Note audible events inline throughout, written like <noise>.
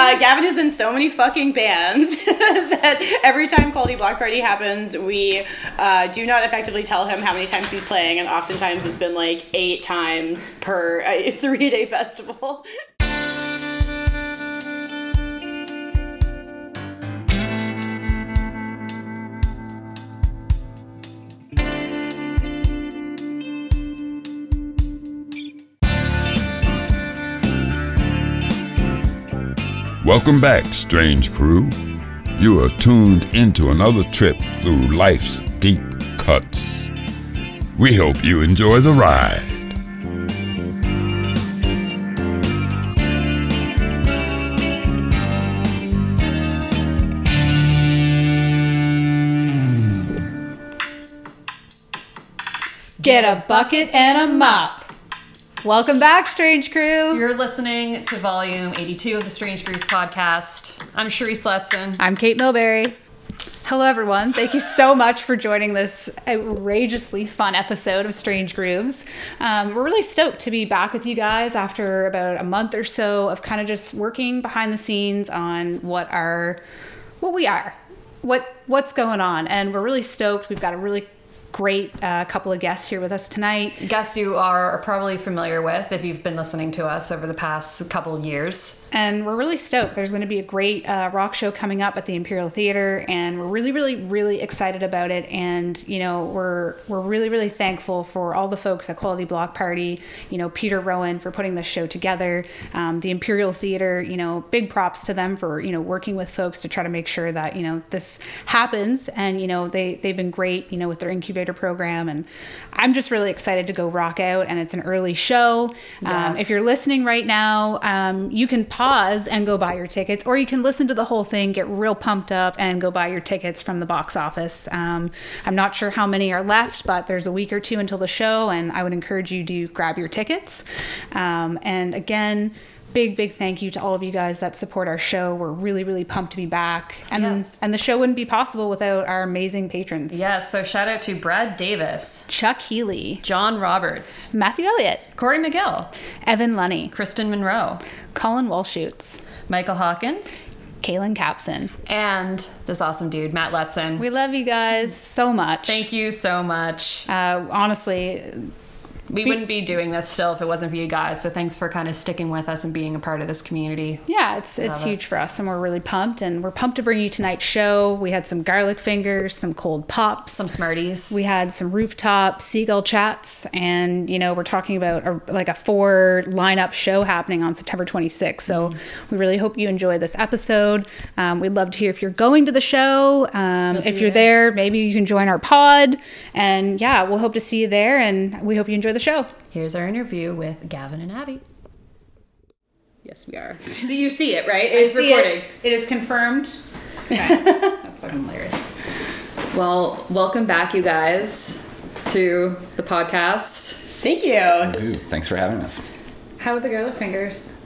Uh, Gavin is in so many fucking bands <laughs> that every time Quality Block Party happens, we uh, do not effectively tell him how many times he's playing, and oftentimes it's been like eight times per uh, <laughs> three day festival. Welcome back, strange crew. You are tuned into another trip through life's deep cuts. We hope you enjoy the ride. Get a bucket and a mop. Welcome back, Strange Crew. You're listening to volume 82 of the Strange Grooves podcast. I'm Cherie Sletson. I'm Kate Milberry. Hello, everyone. Thank you so much for joining this outrageously fun episode of Strange Grooves. Um, we're really stoked to be back with you guys after about a month or so of kind of just working behind the scenes on what our what we are, what what's going on, and we're really stoked. We've got a really great uh, couple of guests here with us tonight. Guests you are probably familiar with if you've been listening to us over the past couple of years. And we're really stoked. There's going to be a great uh, rock show coming up at the Imperial Theater, and we're really, really, really excited about it. And you know, we're we're really, really thankful for all the folks at Quality Block Party. You know, Peter Rowan for putting this show together. Um, the Imperial Theater. You know, big props to them for you know working with folks to try to make sure that you know this happens. And you know, they they've been great. You know, with their incubator program, and I'm just really excited to go rock out. And it's an early show. Um, if you're listening right now, um, you can pause and go buy your tickets, or you can listen to the whole thing, get real pumped up, and go buy your tickets from the box office. Um, I'm not sure how many are left, but there's a week or two until the show, and I would encourage you to grab your tickets. Um, and again, big big thank you to all of you guys that support our show we're really really pumped to be back and Yes. and the show wouldn't be possible without our amazing patrons Yes, so shout out to Brad Davis, chuck healy John Roberts, matthew elliott Corey McGill, evan lunny Kristen Monroe, colin walshutz Michael Hawkins, kaylin capson and this awesome dude, Matt Letson. We love you guys so much. Thank you so much. Uh, honestly, We wouldn't be doing this still if it wasn't for you guys. So thanks for kind of sticking with us and being a part of this community. yeah, it's it's it. huge for us, and we're really pumped. And we're pumped to bring you tonight's show. We had some garlic fingers, some cold pops, Some Smarties. We had some rooftop seagull chats, and you know we're talking about a, like a four lineup show happening on September 26th. So we really hope you enjoy this episode. Um, we'd love to hear if you're going to the show. Um, see if you you're there, maybe you can join our pod. And yeah, we'll hope to see you there, and we hope you enjoy the show. Here's our interview with Gavin and Abby. Yes, we are. So you see it, right? <laughs> It is See recording. It. it is confirmed. Okay. <laughs> That's fucking hilarious. Well, welcome back, you guys, to the podcast. Thank you. Ooh, thanks for having us. How are the garlic fingers?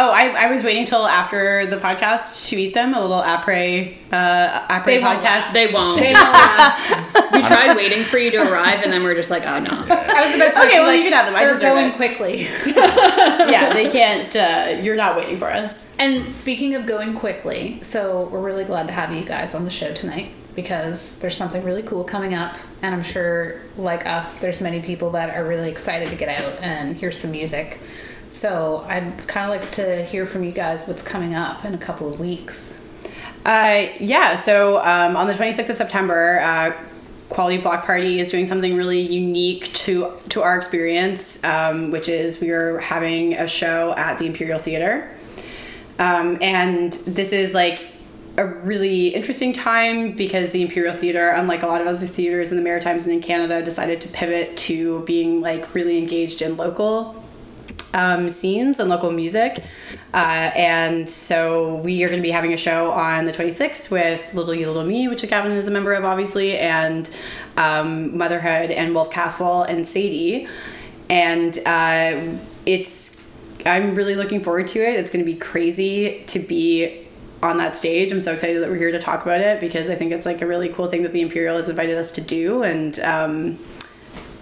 Oh, I, I was waiting till after the podcast to eat them. A little après uh, après They won't podcast. last. They won't. They <laughs> won't last. we tried waiting for you to arrive, and then we're just like, oh no. I was about to Okay, well, like, you can have them. I They're deserve going it. quickly. <laughs> yeah, they <laughs> can't. Uh, you're not waiting for us. And speaking of going quickly, so we're really glad to have you guys on the show tonight because there's something really cool coming up, and I'm sure, like us, there's many people that are really excited to get out and hear some music. So I'd kind of like to hear from you guys what's coming up in a couple of weeks. Uh, yeah, so um, on the 26th of September, uh, Quality Block Party is doing something really unique to to our experience, um, which is we are having a show at the Imperial Theater, um, and this is like a really interesting time because the Imperial Theater, unlike a lot of other theaters in the Maritimes and in Canada, decided to pivot to being like really engaged in local um, scenes and local music. Uh, and so we are going to be having a show on the 26th with Little You Little Me, which Gavin is a member of, obviously, and um, Motherhood and Wolf Castle and Sadie. And uh, it's, I'm really looking forward to it. It's going to be crazy to be on that stage. I'm so excited that we're here to talk about it because I think it's like a really cool thing that the Imperial has invited us to do. And um,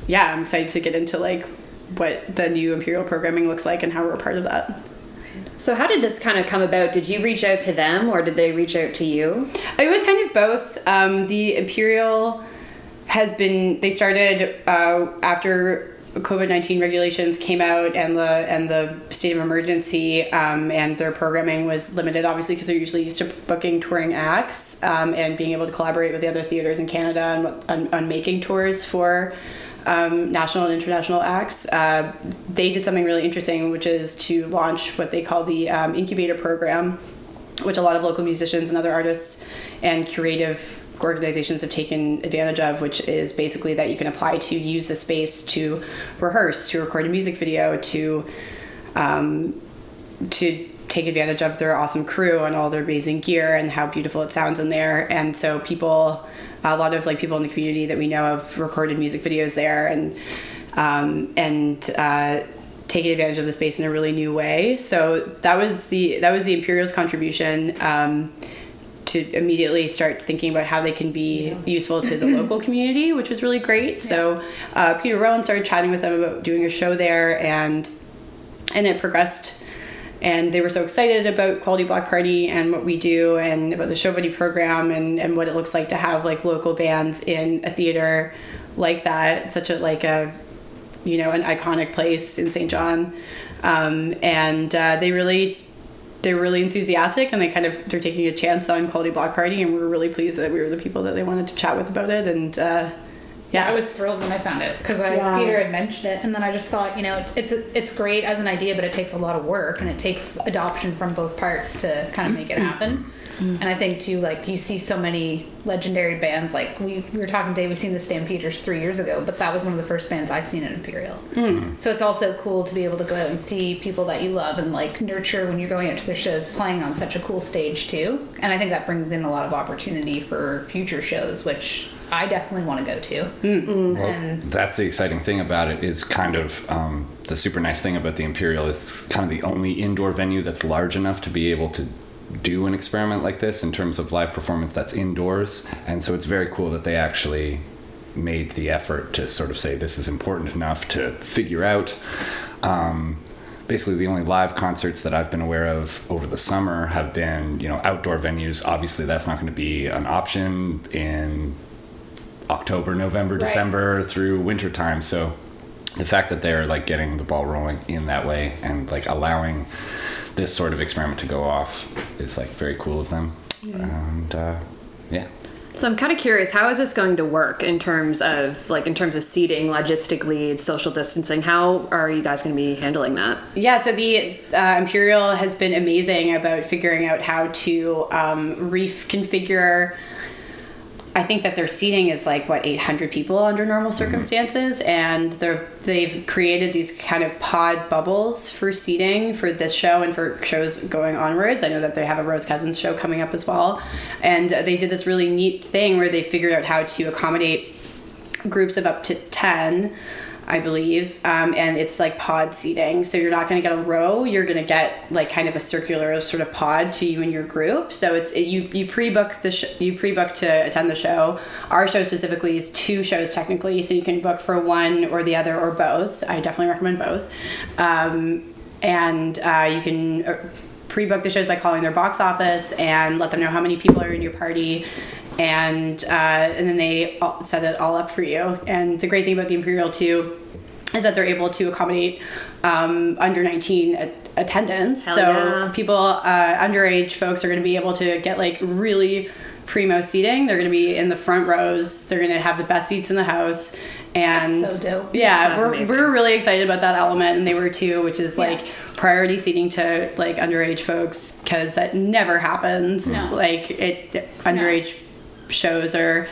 yeah, I'm excited to get into like what the new Imperial programming looks like and how we're a part of that. So how did this kind of come about? Did you reach out to them or did they reach out to you? It was kind of both. Um, the Imperial has been they started uh, after COVID nineteen regulations came out and the and the state of emergency um, and their programming was limited, obviously because they're usually used to booking touring acts um, and being able to collaborate with the other theaters in Canada and on, on making tours for. Um, national and international acts. Uh, they did something really interesting, which is to launch what they call the um, incubator program, which a lot of local musicians and other artists and creative organizations have taken advantage of, which is basically that you can apply to use the space to rehearse, to record a music video, to um, to take advantage of their awesome crew and all their amazing gear and how beautiful it sounds in there. And so people, a lot of like people in the community that we know have recorded music videos there and um, and uh, taking advantage of the space in a really new way. So that was the that was the Imperial's contribution. Um, to immediately start thinking about how they can be yeah. useful to the <clears throat> local community, which was really great. Yeah. So uh, Peter Rowan started chatting with them about doing a show there, and and it progressed. And they were so excited about Quality Block Party and what we do, and about the Show Buddy program, and, and what it looks like to have like local bands in a theater like that, such a like a you know an iconic place in St. John. Um, and uh, they really they're really enthusiastic and they kind of they're taking a chance on quality block party and we are really pleased that we were the people that they wanted to chat with about it and uh, yeah, I was thrilled when I found it because yeah. Peter had mentioned it, and then I just thought, you know, it's it's great as an idea, but it takes a lot of work, and it takes adoption from both parts to kind of make it happen. <clears throat> And I think too, like you see so many legendary bands. Like we, we were talking today, we seen the Stampeders three years ago, but that was one of the first bands I seen at Imperial. Mm. So it's also cool to be able to go out and see people that you love and like nurture when you're going out to their shows, playing on such a cool stage too. And I think that brings in a lot of opportunity for future shows, which I definitely want to go to. Mm. Well, and that's the exciting thing about it is kind of um, the super nice thing about the Imperial is kind of the only indoor venue that's large enough to be able to do an experiment like this in terms of live performance that's indoors. And so it's very cool that they actually made the effort to sort of say this is important enough to figure out. Um, basically, the only live concerts that I've been aware of over the summer have been, you know, outdoor venues. Obviously, that's not going to be an option in October, November, right. December through winter time. So the fact that they're like getting the ball rolling in that way and like allowing this sort of experiment to go off is like very cool of them. Mm. And uh, yeah. So I'm kind of curious, how is this going to work in terms of like in terms of seating, logistically, social distancing? How are you guys going to be handling that? Yeah, so the uh, Imperial has been amazing about figuring out how to um, reconfigure I think that their seating is like what 800 people under normal mm-hmm. circumstances, mm-hmm. and they're they've created these kind of pod bubbles for seating for this show and for shows going onwards. I know that they have a Rose Cousins show coming up as well, and they did this really neat thing where they figured out how to accommodate groups of up to 10 I believe, um, and it's like pod seating. So you're not going to get a row. You're going to get like kind of a circular sort of pod to you and your group. So it's it, you you pre-book the sh- you pre-book to attend the show. Our show specifically is two shows technically, so you can book for one or the other or both. I definitely recommend both, um, and uh, you can. Uh, pre-book the shows by calling their box office and let them know how many people are in your party and uh, and then they set it all up for you. And the great thing about the Imperial too is that they're able to accommodate um, under 19 attendance. Hell so yeah. people uh, underage folks are going to be able to get like really primo seating. They're going to be in the front rows. They're going to have the best seats in the house. And so dope. yeah, That's we're, amazing. we're really excited about that element, and they were too, which is yeah. like priority seating to like underage folks because that never happens. No. Like it, underage no shows are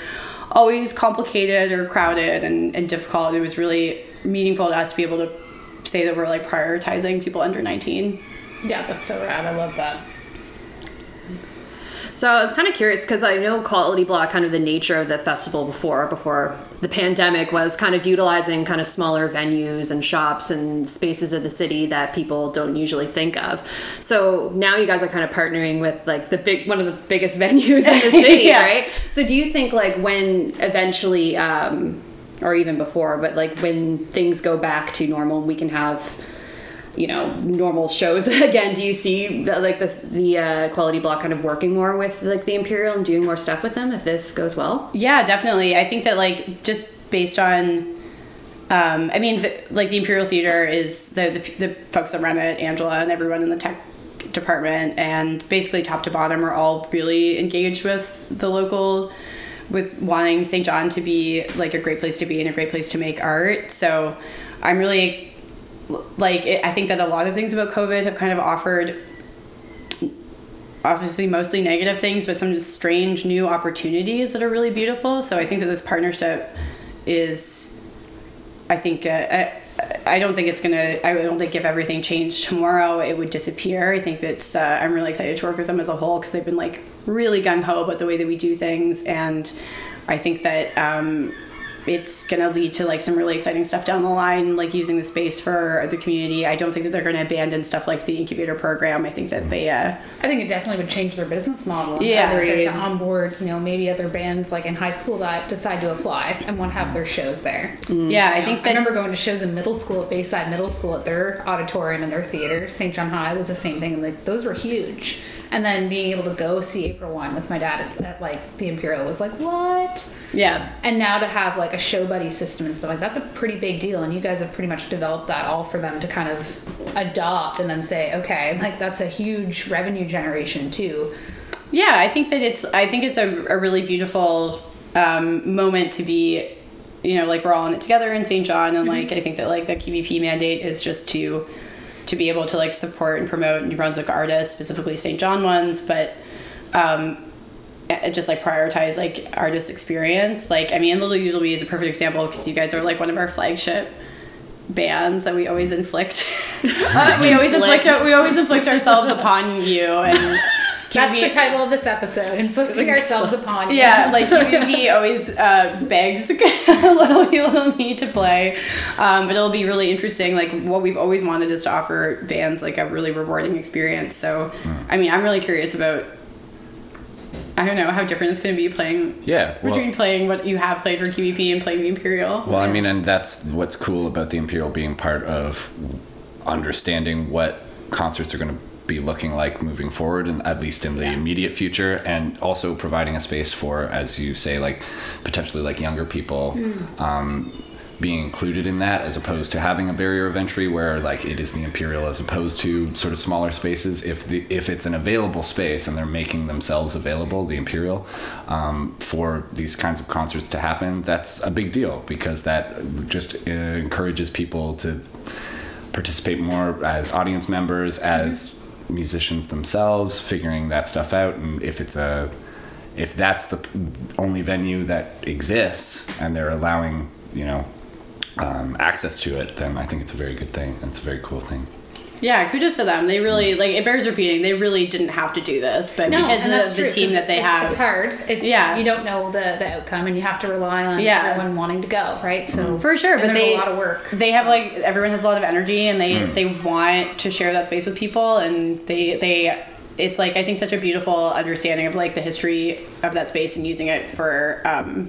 always complicated or crowded and, and difficult. It was really meaningful to us to be able to say that we're like prioritizing people under 19. Yeah, that's so rad. I love that. So I was kind of curious because I know Quality Block, kind of the nature of the festival before, before the pandemic, was kind of utilizing kind of smaller venues and shops and spaces of the city that people don't usually think of. So now you guys are kind of partnering with like the big, one of the biggest <laughs> venues in the <laughs> city, yeah. right? So do you think like when eventually, um, or even before, but like when things go back to normal and we can have you know normal shows <laughs> again. Do you see the, like the the uh, quality block kind of working more with like the Imperial and doing more stuff with them if this goes well? Yeah, definitely. I think that like just based on, um, I mean, the, like the Imperial Theater is the, the the folks that run it, Angela and everyone in the tech department, and basically top to bottom are all really engaged with the local, with wanting St. John to be like a great place to be and a great place to make art. So I'm really like it, I think that a lot of things about COVID have kind of offered obviously mostly negative things, but some just strange new opportunities that are really beautiful. So I think that this partnership is, I think, uh, I, I don't think it's gonna. I don't think if everything changed tomorrow, it would disappear. I think that's. Uh, I'm really excited to work with them as a whole because they've been like really gung ho about the way that we do things, and I think that um, it's going to lead to like some really exciting stuff down the line like using the space for the community i don't think that they're going to abandon stuff like the incubator program i think that they uh I think it definitely would change their business model. And Yeah. start Agreed. to onboard, you know, maybe other bands like in high school that decide to apply and want to have their shows there. yeah i know, think I remember going to shows in middle school at Bayside Middle School at their auditorium and their theater. St. John High was the same thing. Like those were huge. And then being able to go see April One with my dad at, at like the Imperial was like what? yeah And now to have like a show buddy system and stuff like that's a pretty big deal. And you guys have pretty much developed that all for them to kind of adopt and then say, okay, like that's a huge revenue generation too. yeah i think that it's i think it's a, a really beautiful um, moment to be you know like we're all in it together in st john and like i think that like the qbp mandate is just to to be able to like support and promote new brunswick artists specifically st john ones but um just like prioritize like artist experience like i mean little Udemy is a perfect example because you guys are like one of our flagship bands that we always inflict <laughs> <laughs> we always inflict Inflict. we always inflict ourselves upon you and That's the title of this episode, inflicting ourselves <laughs> upon you. yeah, like QBP always uh, begs <laughs> little little me to play, um, but it'll be really interesting. Like what we've always wanted is to offer bands like a really rewarding experience. So, I mean, I'm really curious about. I don't know how different it's going to be playing. Yeah, well- between playing what you have played for QBP and playing the Imperial. Well, I mean, and that's what's cool about the Imperial being part of understanding what concerts are going to be looking like moving forward, and at least in the immediate future, and also providing a space for, as you say, like potentially like younger people. Um, being included in that as opposed to having a barrier of entry where like it is the imperial as opposed to sort of smaller spaces. If the if it's an available space and they're making themselves available the imperial um, for these kinds of concerts to happen that's a big deal because that just uh, encourages people to participate more as audience members as musicians themselves figuring that stuff out and if it's a if that's the only venue that exists and they're allowing you know um, access to it then i think it's a very good thing. It's a very cool thing Yeah, kudos to them. They really like it bears repeating. They really didn't have to do this, but No, because of the, the team that they it- have, It's hard. It, Yeah. You don't know the, the outcome and you have to rely on Yeah. everyone wanting to go, right? So for sure but there's they a lot of work. they have like everyone has a lot of energy and they they want to share that space with people and they they it's like i think such a beautiful understanding of like the history of that space and using it for um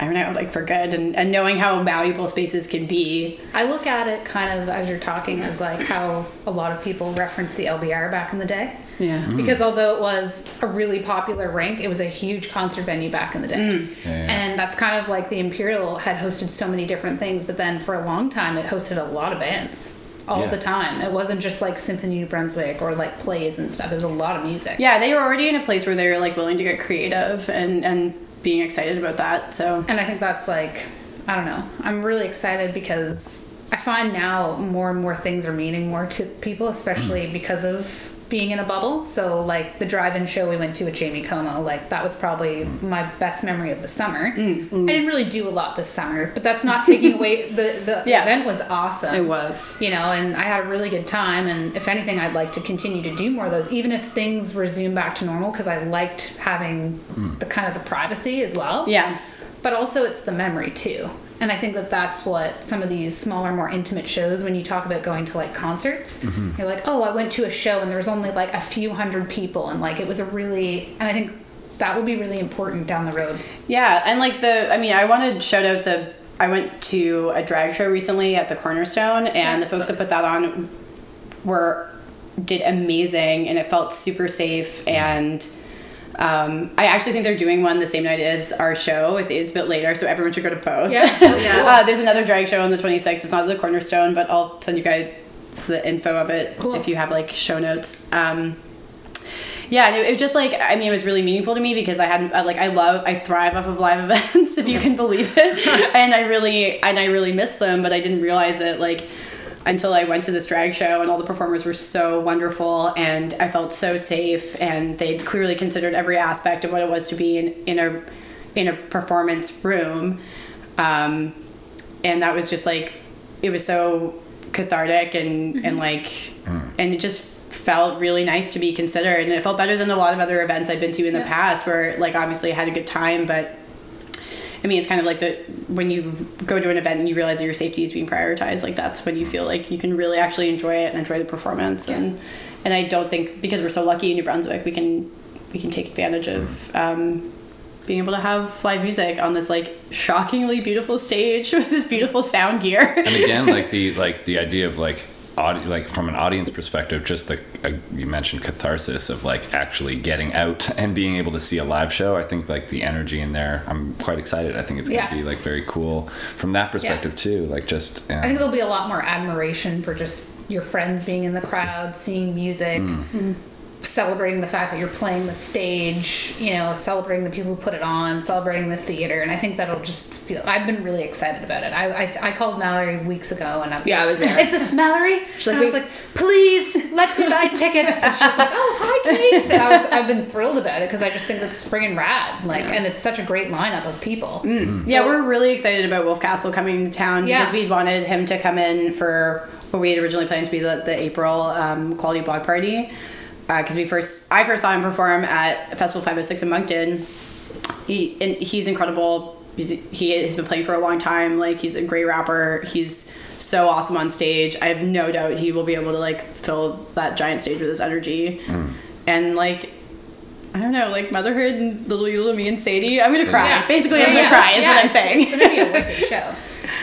i don't know like for good and, and knowing how valuable spaces can be I look at it kind of as you're talking as like how a lot of people reference the LBR back in the day. Yeah. Mm. Because although it was a really popular rink, it was a huge concert venue back in the day. Mm. Yeah, yeah. And that's kind of like the Imperial had hosted so many different things, but then for a long time it hosted a lot of bands all Yeah. the time. It wasn't just like Symphony New Brunswick or like plays and stuff. It was a lot of music. yeah they were already in a place where they were like willing to get creative and and being excited about that so And I think that's like, I don't know. I'm really excited because I find now more and more things are meaning more to people, especially hmm. because of being in a bubble. So, like the drive in show we went to with Jamie Como, like that was probably my best memory of the summer. Mm, mm. I didn't really do a lot this summer, but that's not taking away <laughs> the, the Yeah. event was awesome. It was. You know, and I had a really good time. And if anything, I'd like to continue to do more of those, even if things resume back to normal, because I liked having mm. the kind of the privacy as well yeah but also it's the memory too and i think that that's what some of these smaller more intimate shows when you talk about going to like concerts mm-hmm. you're like oh i went to a show and there was only like a few hundred people and like it was a really and i think that will be really important down the road Yeah, and like the, I mean, I want to shout out the. I went to a drag show recently at the Cornerstone, and the folks that put that on were did amazing, and it felt super safe and. Um, I actually think they're doing one the same night as our show. It's a bit later, so everyone should go to both. Yeah. <laughs> yeah. uh, there's another drag show on the 26th. It's not the Cornerstone, but I'll send you guys the info of it Cool. if you have like show notes. Um, yeah, it, it was just like I mean, it was really meaningful to me because I had uh, like I love I thrive off of live <laughs> events if you can believe it, <laughs> and I really and I really miss them, but I didn't realize it like until I went to this drag show and all the performers were so wonderful and I felt so safe and they clearly considered every aspect of what it was to be in, in a in a performance room. Um, and that was just like it was so cathartic and and like and it just felt really nice to be considered. And it felt better than a lot of other events I've been to in the past where like obviously I had a good time but I mean, it's kind of like the when you go to an event and you realize that your safety is being prioritized. Like that's when you feel like you can really actually enjoy it and enjoy the performance. And and I don't think because we're so lucky in New Brunswick, we can we can take advantage of um, being able to have live music on this like shockingly beautiful stage <laughs> with this beautiful sound gear. and again like the like the idea of like audi- like from an audience perspective just the uh, you mentioned catharsis of like actually getting out <laughs> and being able to see a live show. I think like the energy in there i'm quite excited. I think it's going to Yeah. be like very cool from that perspective too like just I think there'll be a lot more admiration for just your friends being in the crowd, seeing music, celebrating the fact that you're playing the stage, you know, celebrating the people who put it on, celebrating the theater, and I think that'll just feel. I've been really excited about it. I I, I called Mallory weeks ago, and I was Yeah, like, I was there. "Is this Mallory?" She's and like, I was like, "Please let me buy tickets." And she was like, "Oh, hi, <laughs> Kate." And I was I've been thrilled about it because I just think it's friggin' rad, like, and it's such a great lineup of people. Yeah, we're really excited about Wolf Castle coming to town Yeah. because we'd wanted him to come in for what we had originally planned to be the, the April um, quality block party. Uh, because we first, I first saw him perform at Festival 506 in Moncton. He and he's incredible. He's, he has been playing for a long time. Like he's a great rapper. He's so awesome on stage. I have no doubt he will be able to like fill that giant stage with his energy. Hmm. And like I don't know, like motherhood and little little me and Sadie. I'm gonna cry. Yeah. Basically, Yeah, I'm gonna yeah. cry. Is Yeah, what I'm it's- saying. It's gonna be a <laughs> wicked show.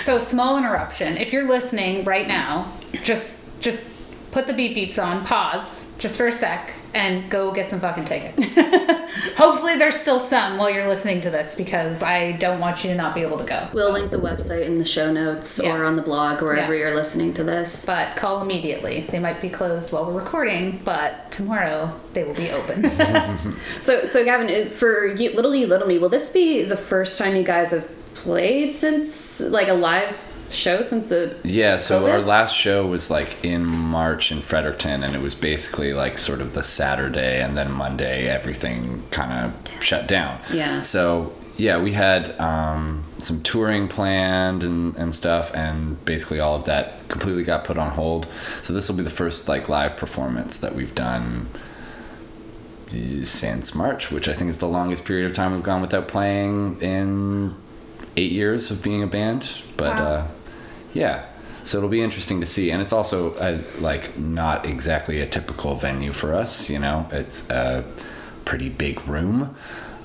So small interruption. If you're listening right now, just just put the beep beeps on, pause just for a sec, and go get some fucking tickets. <laughs> Hopefully, there's still some while you're listening to this because I don't want you to not be able to go. We'll link the website in the show notes Yeah. or on the blog wherever Yeah. you're listening to this. But call immediately. They might be closed while we're recording, but tomorrow they will be open. <laughs> <laughs> So, so Gavin, for you, Little You Little Me, will this be the first time you guys have played since like a live show since the? Yeah, so COVID? our last show was like in March in Fredericton, and it was basically like sort of the Saturday, and then Monday everything kind of shut down. Yeah. So yeah, we had um, some touring planned and, and stuff, and basically all of that completely got put on hold. So this will be the first like live performance that we've done since March, which I think is the longest period of time we've gone without playing in eight years of being a band. But Wow. uh, yeah, so it'll be interesting to see, and it's also uh like not exactly a typical venue for us. You know, it's a pretty big room.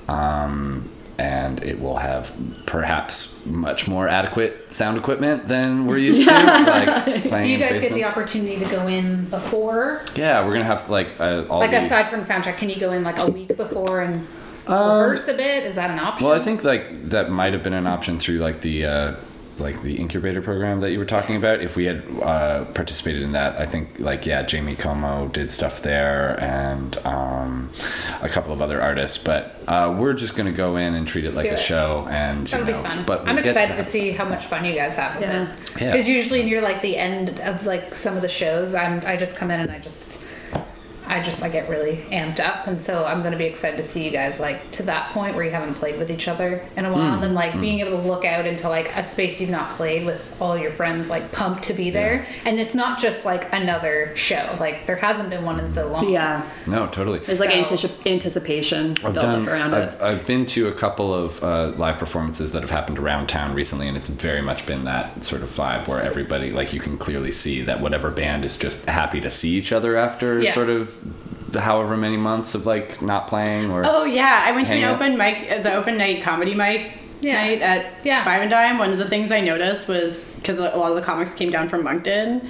Um, and it will have perhaps much more adequate sound equipment than we're used to. <laughs> Like Do you guys get the opportunity to go in before? Yeah, we're gonna have like uh, all Like the, aside from soundcheck, can you go in like a week before and rehearse a bit? Is that an option? Um, Well, I think like that might have been an option through like the uh, like the incubator program that you were talking about. If we had uh, participated in that, I think like yeah, Jamie Como did stuff there, and um, a couple of other artists. But uh, we're just gonna go in and treat it like Do a it. show, and That'll you be fun. But I'm excited to see how much fun you guys have with Yeah. it. Yeah. Because usually near like the end of like some of the shows, I'm I just come in and I just I just I get really amped up, and so I'm gonna be excited to see you guys like to that point where you haven't played with each other in a while, Hmm. and then like being able to look out into like a space you've not played with all your friends, like pumped to be there, and it's not just like another show. Like there hasn't been one in so long. Yeah, No, totally. there's like So- antici- anticipation I've built done. up around I've, it. I've been to a couple of uh, live performances that have happened around town recently, and it's very much been that sort of vibe where everybody, like, you can clearly see that whatever band is just happy to see each other after Yeah. sort of however many months of like not playing or. Oh yeah, I went to an Hang out. open mic, uh, the open night comedy mic Yeah. night at Yeah. Five and Dime. One of the things I noticed was because a lot of the comics came down from Moncton,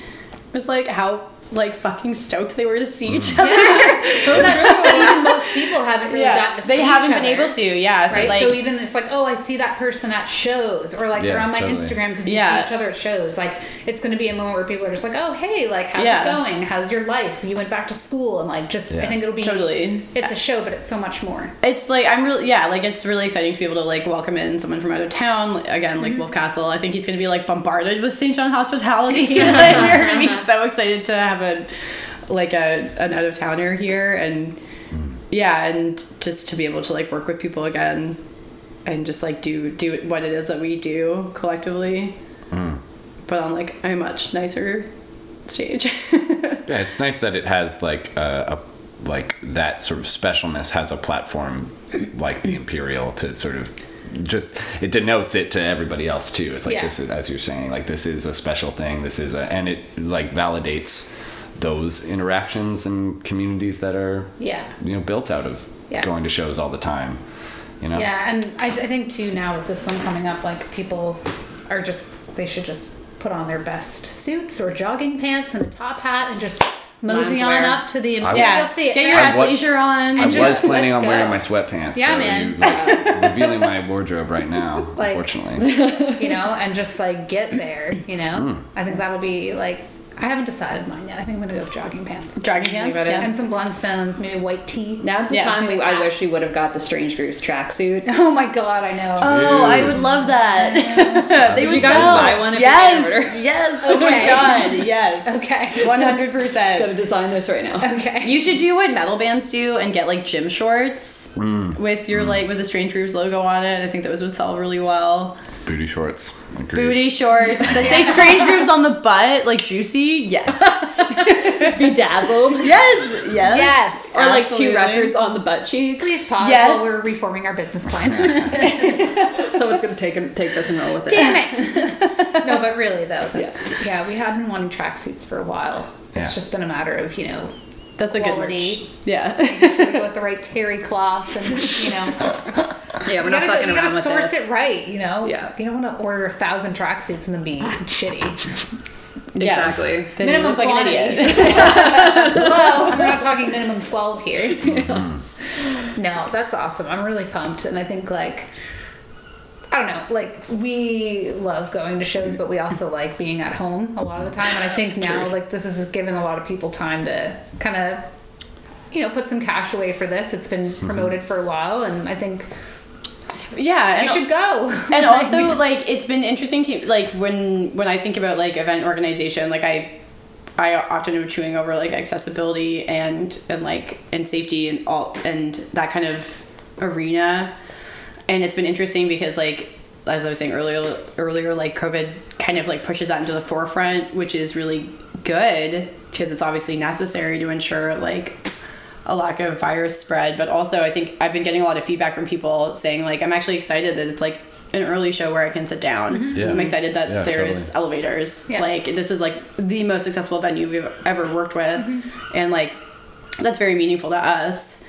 was like how like fucking stoked they were to see each mm. other. <laughs> But that- even most people haven't really gotten to see they haven't been other. able to. Yeah, so right? like so even it's like, oh, I see that person at shows, or like they're on my totally. Instagram because we Yeah. see each other at shows. Like it's going to be a moment where people are just like, oh, hey, like how's Yeah. it going? How's your life? You went back to school, and like just I think it'll be Totally. It's a show, but it's so much more. it's like I'm really yeah, like it's really exciting to be able to like welcome in someone from out of town. Like, Again, like mm-hmm. Wolf Castle. I think he's going to be like bombarded with St. John hospitality. <laughs> like, we're going to be so excited to have a like a an out of towner here, and hmm. yeah, and just to be able to like work with people again, and just like do do what it is that we do collectively, hmm. but on like a much nicer stage. <laughs> Yeah, it's nice that it has like a, a like that sort of specialness has a platform like the Imperial to sort of just it denotes it to everybody else too. It's like Yeah. this is as you're saying, like this is a special thing. This is a and it like validates those interactions and communities that are Yeah. you know built out of Yeah. going to shows all the time. You know? Yeah, and I, I think too now with this one coming up, like people are just they should just put on their best suits or jogging pants and a top hat and just mosey on Loungewear. up to the Imperial yeah, Theater. get your I athleisure on. I just- was planning on let's wearing my sweatpants. Yeah, so man. You, like, revealing my wardrobe right now, Like- unfortunately. <laughs> you know, and just like get there, you know. Hmm. I think that'll be like I haven't decided mine yet. I think I'm gonna go with jogging pants. Jogging pants, about yeah. And some blundstones, maybe white tee. Now's the Yeah. time we, I wish we would have got the Strange Grooves tracksuit. <laughs> Oh my god, I know. Oh, I would love that. <laughs> they Did would you guys sell. buy one if you yes, pre-order? yes. <laughs> Oh my Okay. god, yes. Okay. one hundred percent. Gotta design this right now. Okay. You should do what metal bands do and get like gym shorts Hmm. with your like with the Strange Grooves logo on it. I think those would sell really well. Booty shorts. Agreed. Booty shorts that say Strange Grooves on the butt, like juicy. Yes, <laughs> Bedazzled. yes, yes, Yes. Or like two records on the butt cheeks. Please pause Yes. while we're reforming our business plan. <laughs> Someone's gonna take take this and roll with it. Damn it! <laughs> no, but really though, that's yeah. We had been wanting tracksuits for a while. It's Yeah. just been a matter of you know That's a good Quality. merch. Yeah. <laughs> we go with the right terry cloth and you know <laughs> Yeah, we're you not gotta, fucking you around gotta with source this. it right. You know, Yeah. You don't want to order a thousand tracksuits and then be <laughs> shitty. Yeah. Exactly. Then Minimum look like an idiot. Hello, we're not talking minimum twelve here. Mm-hmm. no, that's awesome. I'm really pumped, and I think like. I don't know, like we love going to shows, but we also like being at home a lot of the time. And I think now, Truth. like this has given a lot of people time to kind of, you know, put some cash away for this. It's been Mm-hmm. promoted for a while, and I think Yeah. you and- should go. <laughs> and Like, also <laughs> like it's been interesting to like when when i think about like event organization like i i often am chewing over like accessibility and and like and safety and all and that kind of arena and it's been interesting because like as i was saying earlier earlier like covid kind of like pushes that into the forefront which is really good because it's obviously necessary to ensure like a lack of virus spread but also i think i've been getting a lot of feedback from people saying like i'm actually excited that it's like an early show where i can sit down Yeah. i'm excited that Yeah, there's totally. elevators Yeah. like this is like the most successful venue we've ever worked with and like that's very meaningful to us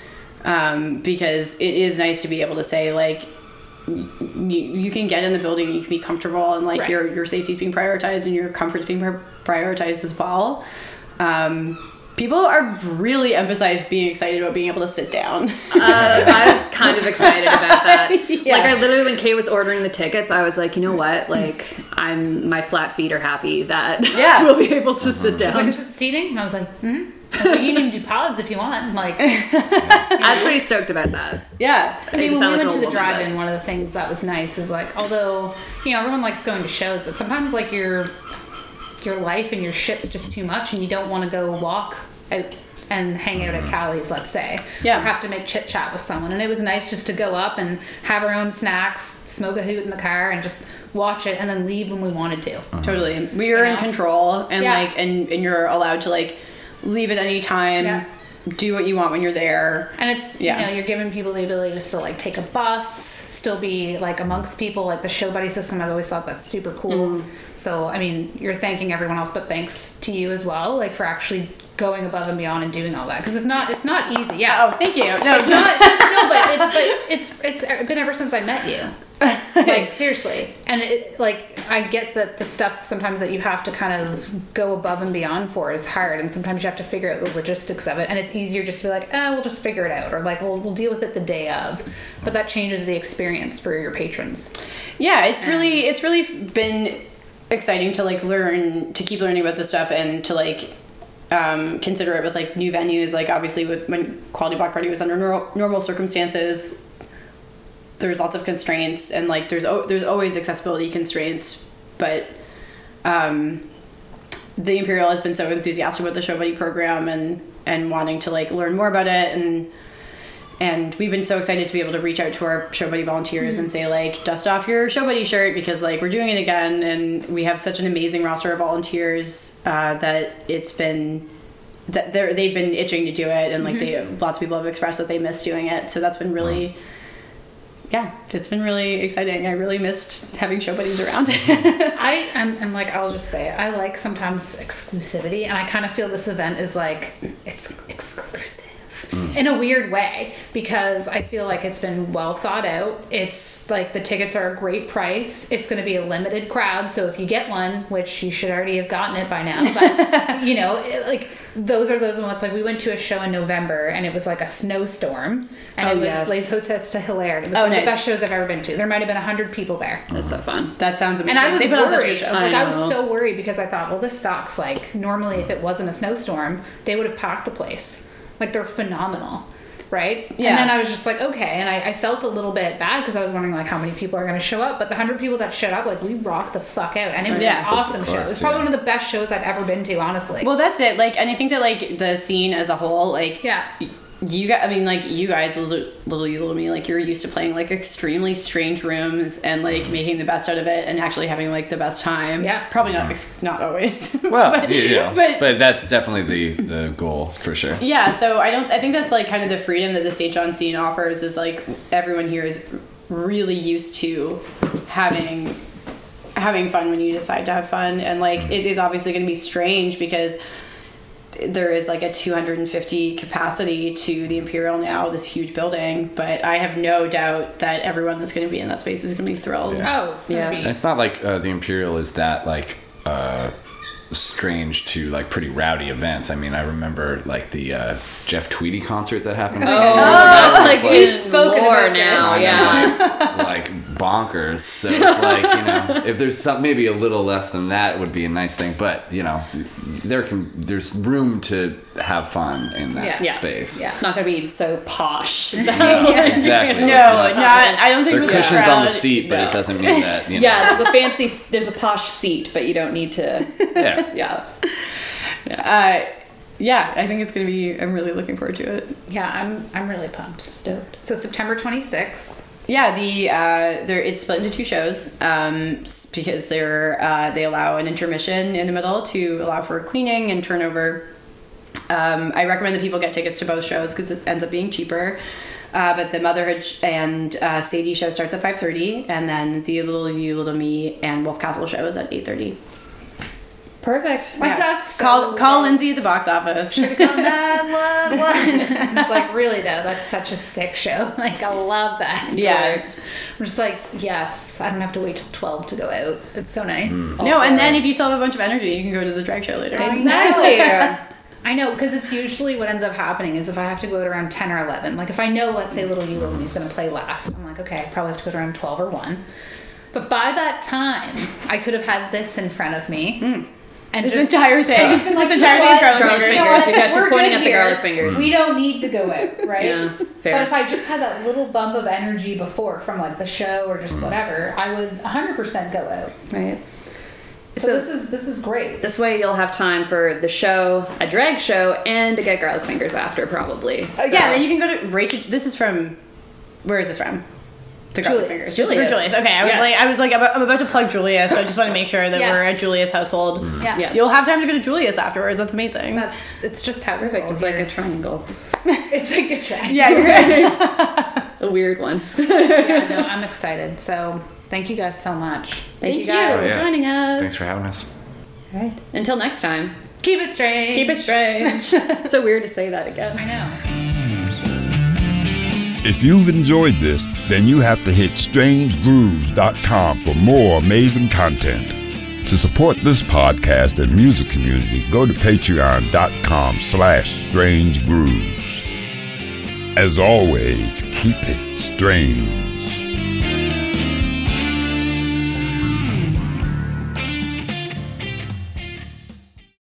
um, because it is nice to be able to say like you, you can get in the building and you can be comfortable and like Right. your your is being prioritized and your comfort's being prioritized as well um, people are really emphasized being excited about being able to sit down Uh, I was kind of excited about that. <laughs> Yeah. Like I literally, when Kate was ordering the tickets, I was like, you know what? Like I'm, my flat feet are happy that Yeah. <laughs> we'll be able to sit I was like, down. is it seating? And I was like, hmm. I you can even do pods if you want. Like, <laughs> I was pretty stoked about that. yeah I mean, when we like went to the drive-in, but- one of the things that was nice is like, although you know everyone likes going to shows, but sometimes like your your life and your shit's just too much, and you don't want to go walk out and hang out at mm-hmm. Callie's, let's say, Yeah. or have to make chit chat with someone. And it was nice just to go up and have our own snacks, smoke a hoot in the car, and just watch it, and then leave when we wanted to. Uh-huh. totally we are You in control and Yeah. like and, and you're allowed to like leave at any time Yeah. do what you want when you're there And it's Yeah. you know you're giving people the ability to still like take a bus, still be like amongst people. Like the show buddy system, I've always thought that's super cool. Mm-hmm. So I mean, you're thanking everyone else, but thanks to you as well, like for actually going above and beyond and doing all that because it's not it's not easy. Yeah. Oh, thank you. No, It's not <laughs> no, but, it, but it's it's been ever since I met you. <laughs> Like seriously, and it like I get that the stuff sometimes that you have to kind of go above and beyond for is hard, and sometimes you have to figure out the logistics of it, and it's easier just to be like, oh, we'll just figure it out, or like we'll we'll deal with it the day of, but that changes the experience for your patrons. yeah it's really it's really been exciting to like learn to keep learning about this stuff and to like um, consider it with like new venues. Like obviously with when quality block party was under nor- normal circumstances there's lots of constraints and like there's o- there's always accessibility constraints but um, the imperial has been so enthusiastic about the show buddy program and and wanting to like learn more about it and and we've been so excited to be able to reach out to our show buddy volunteers and mm-hmm. say like dust off your show buddy shirt because like we're doing it again. And we have such an amazing roster of volunteers uh, that it's been that they're they've been itching to do it and like they mm-hmm. lots of people have expressed that they miss doing it. So that's been really yeah it's been really exciting. I really missed having show buddies around. Mm-hmm. <laughs> I am and like I'll just say it, I like sometimes exclusivity, and I kind of feel this event is like it's exclusive in a weird way because I feel like it's been well thought out. It's like the tickets are a great price. It's going to be a limited crowd, so if you get one, which you should already have gotten it by now, but <laughs> you know, it, like those are those ones. Like we went to a show in November, and it was like a snowstorm, and Oh, it was yes. Les Hôtesses d'Hilaire. It was Oh, one of the best shows I've ever been to. There might have been hundred people there. That's so fun. that sounds amazing And I was they put on worried. Like I I, was so worried because I thought, well, this sucks. Like normally, if it wasn't a snowstorm, they would have packed the place. Like they're phenomenal, right? Yeah. And then I was just like, okay. And I, I felt a little bit bad because I was wondering like how many people are going to show up. But the hundred people that showed up, like we rocked the fuck out, and it was Yeah. an awesome show. It was probably yeah. one of the best shows I've ever been to, honestly. well that's it like and i think that like the scene as a whole like yeah. You guys, I mean, like you guys, little, little you, little me, like you're used to playing like extremely strange rooms and like making the best out of it and actually having like the best time. Yeah. probably not, ex- not always. <laughs> Well, but, yeah, but, but that's definitely the the goal for sure. yeah. So I don't. I think that's like kind of the freedom that the St. John scene offers. Is like everyone here is really used to having having fun when you decide to have fun, and like mm-hmm. it is obviously going to be strange because there is like a 250 capacity to the imperial now this huge building but i have no doubt that everyone that's going to be in that space is going to be thrilled Oh, it's Yeah. be. And it's not like uh, the Imperial is that like uh, strange to like pretty rowdy events. I mean, I remember like the uh, Jeff Tweedy concert that happened. Oh, that's like We've even spoken more now. this. Yeah. <laughs> like bonkers. So it's like you know, <laughs> if there's some maybe a little less than that would be a nice thing. But you know, there can there's room to have fun in that Yeah. Yeah. space. Yeah. It's not going to be so posh. <laughs> No, <laughs> exactly. no not- not i don't think There are cushions the on the seat, but no. it doesn't mean that. You <laughs> know, yeah, there's a fancy, there's a posh seat, but you don't need to. yeah. Yeah. uh, yeah i think it's going to be i'm really looking forward to it Yeah, I'm. I'm really pumped. Stoked. So September 26th. yeah the uh there it's split into two shows um because they're uh they allow an intermission in the middle to allow for cleaning and turnover um i recommend that people get tickets to both shows because it ends up being cheaper uh, but the motherhood and uh, sadie show starts at 5.30 and then the little you little me and wolf castle show is at 8.30 Perfect. Like that's so call call lindsay at the box office Call 911. <laughs> it's like really though, that's such a sick show. <laughs> Like I love that. Yeah. Like, I'm just like, yes, I don't have to wait till twelve to go out. It's so nice. no and then if you still have a bunch of energy you can go to the drag show later Exactly. <laughs> I know because it's usually what ends up happening is if I have to go out around ten or eleven. Like if I know, let's say Little You He's going to play last, I'm like, okay, I probably have to go to around twelve or one. But by that time, I could have had this in front of me. Mm. And this just, entire thing and just been like, this you entire thing is what? garlic Garlic fingers. fingers. Yeah, she's We're pointing good at the garlic fingers. We don't need to go out, right? Yeah, fair. But if I just had that little bump of energy before from like the show or just mm. whatever, I would 100% go out. right. So, So- this is this is great. This way you'll have time for the show, a drag show, and to get garlic fingers after, probably. Uh, yeah, then you can go to Rachel. This is from. Where is this from? The Garlic Julius. Fingers. Just for Julius. Julius. Okay, I was Yes. like, I was like, I'm I'm about to plug Julius, so I just want to make sure that Yes. we're a Julius household. Yeah. Yeah. You'll have time to go to Julius afterwards. That's amazing. That's it's just how Perfect. It's like a triangle. <laughs> it's like a triangle. yeah, you're right. <laughs> A weird one. yeah, no, <laughs> I'm excited. So thank you guys so much. Thank, you guys you. for yeah. joining us. Thanks for having us. All right. Until next time. Keep it strange. Keep it strange. <laughs> it's so weird to say that again. I know. If you've enjoyed this, then you have to hit strangegrooves.com for more amazing content. To support this podcast and music community, go to patreon.com slash strangegrooves. As always, keep it strange.